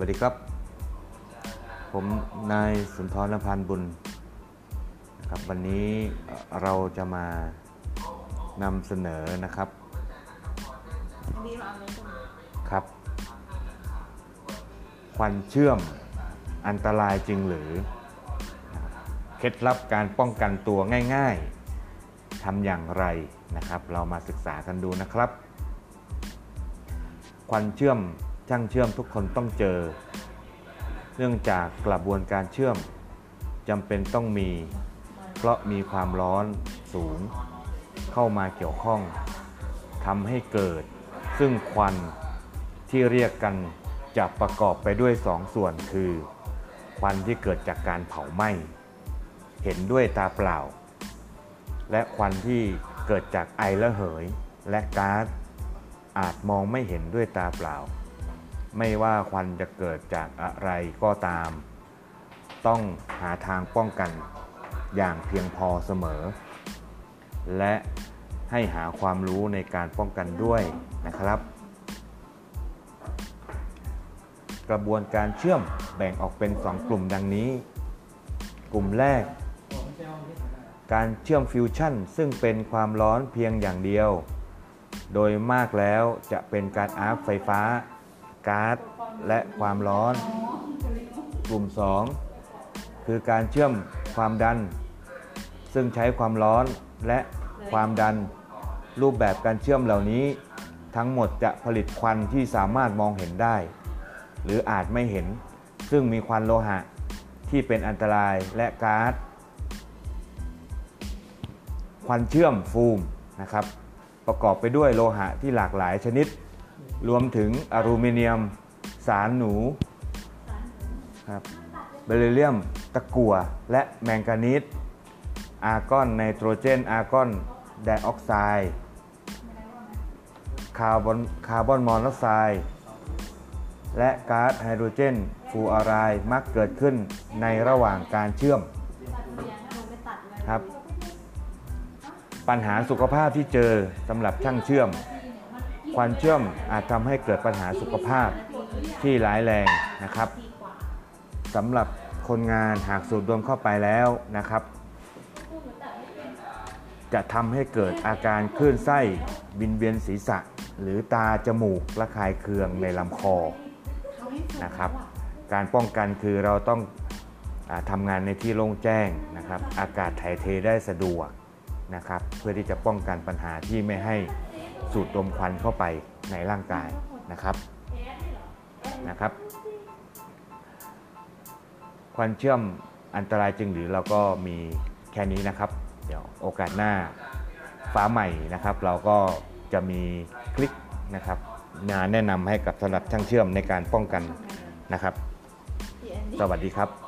วัสดีครับ ผมนายสุนทรพันธ์บุญนะครับวันนี้เราจะมานำเสนอนะครับครับ ควันเชื่อมอันตรายจริงหรือ เคล็ดลับการป้องกันตัวง่าย ๆทำอย่างไรนะครับ เรามาศึกษากันดูนะครับ ควันเชื่อม ช่างเชื่อมทุกคนต้องเจอ เนื่องจากกระบวนการเชื่อมจำเป็นต้องมี เพราะมีความร้อนสูง เข้ามาเกี่ยวข้องทำให้เกิด ซึ่งควันที่เรียกกันจะประกอบไปด้วยสองส่วนคือ ควันที่เกิดจากการเผาไหม้เห็นด้วยตาเปล่า และควันที่เกิดจากไอระเหย และก๊าซอาจมองไม่เห็นด้วยตาเปล่า ไม่ว่าควันจะเกิดจากอะไรก็ตาม ต้องหาทางป้องกันอย่างเพียงพอเสมอ และให้หาความรู้ในการป้องกันด้วยนะครับ กระบวนการเชื่อมแบ่งออกเป็น 2 กลุ่มดังนี้ กลุ่มแรก การเชื่อมฟิวชั่นซึ่งเป็นความร้อนเพียงอย่างเดียว โดยมากแล้วจะเป็นการอาร์คไฟฟ้า ก๊าซและความร้อน กลุ่ม 2 คือการเชื่อมความดัน ซึ่งใช้ความร้อนและความดัน รูปแบบการเชื่อมเหล่านี้ ทั้งหมดจะผลิตควันที่สามารถมองเห็นได้ หรืออาจไม่เห็น ซึ่งมีควันโลหะที่เป็นอันตรายและก๊าซควันเชื่อมฟูมนะครับ ประกอบไปด้วยโลหะที่หลากหลายชนิด รวมถึงอลูมิเนียม สารหนูครับเบริเลียม ตะกั่ว และแมงกานีสอาร์กอนไนโตรเจน อาร์กอนไดออกไซด์คาร์บอนคาร์บอนมอนอกไซด์และก๊าซไฮโดรเจนฟลูออไรด์มักเกิดขึ้นในระหว่างการเชื่อมครับ ปัญหาสุขภาพที่เจอสำหรับช่างเชื่อม ควันเชื่อมอาจทำให้เกิดปัญหาสุขภาพที่ร้ายแรงนะครับสำหรับคนงานหากสูดดมเข้าไปแล้วนะครับ จะทำให้เกิดอาการคลื่นไส้วินเวียนศีรษะ หรือตาจมูกระคายเคืองในลำคอนะครับ การป้องกันคือเราต้องอทำงานในที่โล่งแจ้งนะครับ อากาศถ่ายเทได้สะดวกนะครับ เพื่อที่จะป้องกันปัญหาที่ไม่ให้ สูดดมควันเข้าไปในร่างกายนะครับนะครับ ควันเชื่อมอันตรายจริงหรือเราก็มีแค่นี้นะครับ เดี๋ยวโอกาสหน้าฟ้าใหม่นะครับ เราก็จะมีคลิกนะครับมานแนะนำให้กับสำหรับช่างเชื่อมในการป้องกันนะครับ สวัสดีครับ